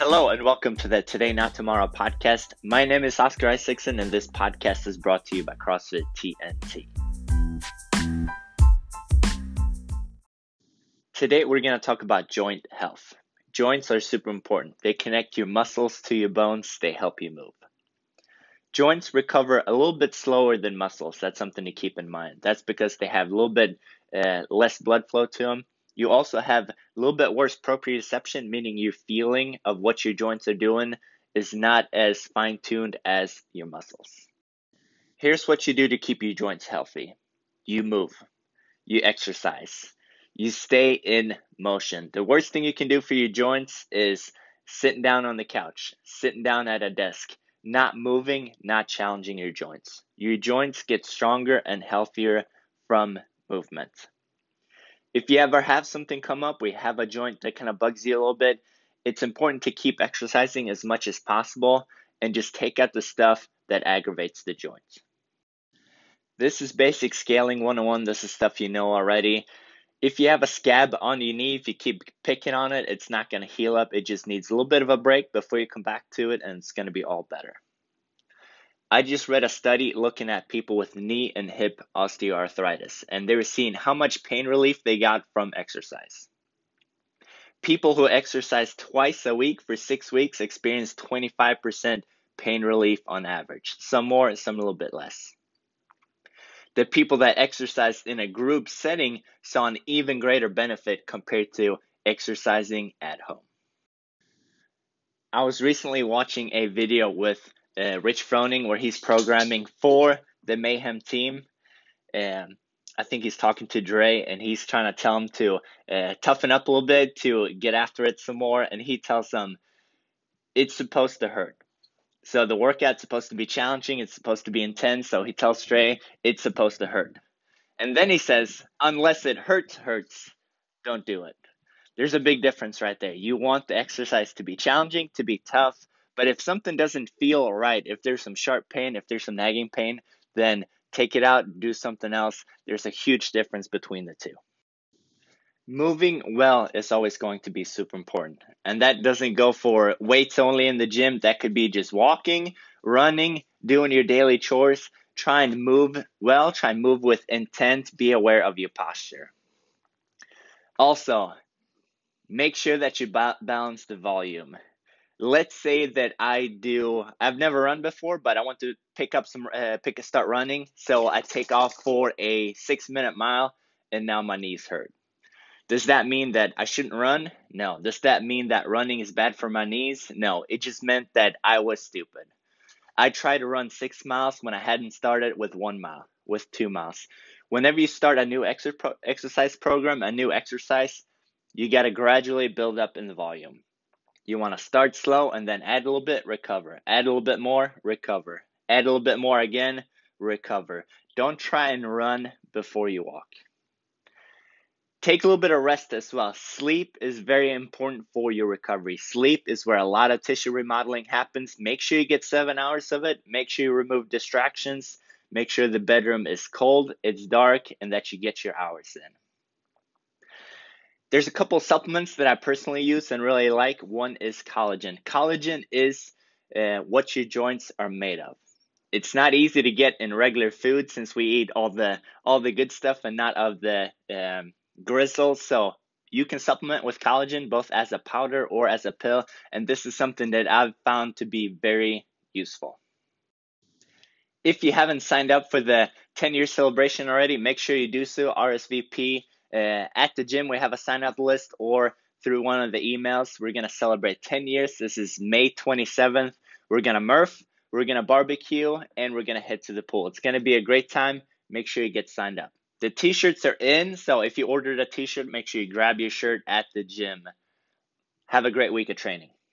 Hello and welcome to the Today Not Tomorrow podcast. My name is Oscar Isaacson and this podcast is brought to you by CrossFit TNT. Today we're going to talk about joint health. Joints are super important. They connect your muscles to your bones, they help you move. Joints recover a little bit slower than muscles. That's something to keep in mind. That's because they have a little bit uh, less blood flow to them you also have a little bit worse proprioception, meaning your feeling of what your joints are doing is not as fine tuned as your muscles. Here's what you do to keep your joints healthy you move, you exercise, you stay in motion. The worst thing you can do for your joints is sitting down on the couch, sitting down at a desk, not moving, not challenging your joints. Your joints get stronger and healthier from movement if you ever have something come up, we have a joint that kind of bugs you a little bit, it's important to keep exercising as much as possible and just take out the stuff that aggravates the joints. This is basic scaling 101. This is stuff you know already. If you have a scab on your knee, if you keep picking on it, it's not going to heal up. It just needs a little bit of a break before you come back to it, and it's going to be all better. I just read a study looking at people with knee and hip osteoarthritis, and they were seeing how much pain relief they got from exercise. People who exercise twice a week for six weeks experienced 25% pain relief on average, some more, some a little bit less. The people that exercised in a group setting saw an even greater benefit compared to exercising at home. I was recently watching a video with uh, Rich Froning, where he's programming for the Mayhem team. And I think he's talking to Dre, and he's trying to tell him to uh, toughen up a little bit, to get after it some more. And he tells them it's supposed to hurt. So the workout's supposed to be challenging, it's supposed to be intense. So he tells Dre it's supposed to hurt. And then he says, unless it hurts, hurts, don't do it. There's a big difference right there. You want the exercise to be challenging, to be tough, but if something doesn't feel right, if there's some sharp pain, if there's some nagging pain, then take it out, do something else. There's a huge difference between the two. Moving well is always going to be super important. And that doesn't go for weights only in the gym. That could be just walking, running, doing your daily chores. Try and move well, try and move with intent. Be aware of your posture. Also, make sure that you ba- balance the volume let's say that I do, I've never run before, but I want to pick up some, uh, pick a start running. So I take off for a six minute mile and now my knees hurt. Does that mean that I shouldn't run? No. Does that mean that running is bad for my knees? No. It just meant that I was stupid. I tried to run six miles when I hadn't started with one mile, with two miles. Whenever you start a new exer- exercise program, a new exercise, you got to gradually build up in the volume. You want to start slow and then add a little bit, recover. Add a little bit more, recover. Add a little bit more again, recover. Don't try and run before you walk. Take a little bit of rest as well. Sleep is very important for your recovery. Sleep is where a lot of tissue remodeling happens. Make sure you get seven hours of it. Make sure you remove distractions. Make sure the bedroom is cold, it's dark, and that you get your hours in. There's a couple supplements that I personally use and really like. One is collagen. Collagen is uh, what your joints are made of. It's not easy to get in regular food since we eat all the all the good stuff and not of the um, gristle. So you can supplement with collagen both as a powder or as a pill, and this is something that I've found to be very useful. If you haven't signed up for the 10 year celebration already, make sure you do so. RSVP uh, at the gym, we have a sign up list or through one of the emails. We're going to celebrate 10 years. This is May 27th. We're going to Murph, we're going to barbecue, and we're going to head to the pool. It's going to be a great time. Make sure you get signed up. The t shirts are in, so if you ordered a t shirt, make sure you grab your shirt at the gym. Have a great week of training.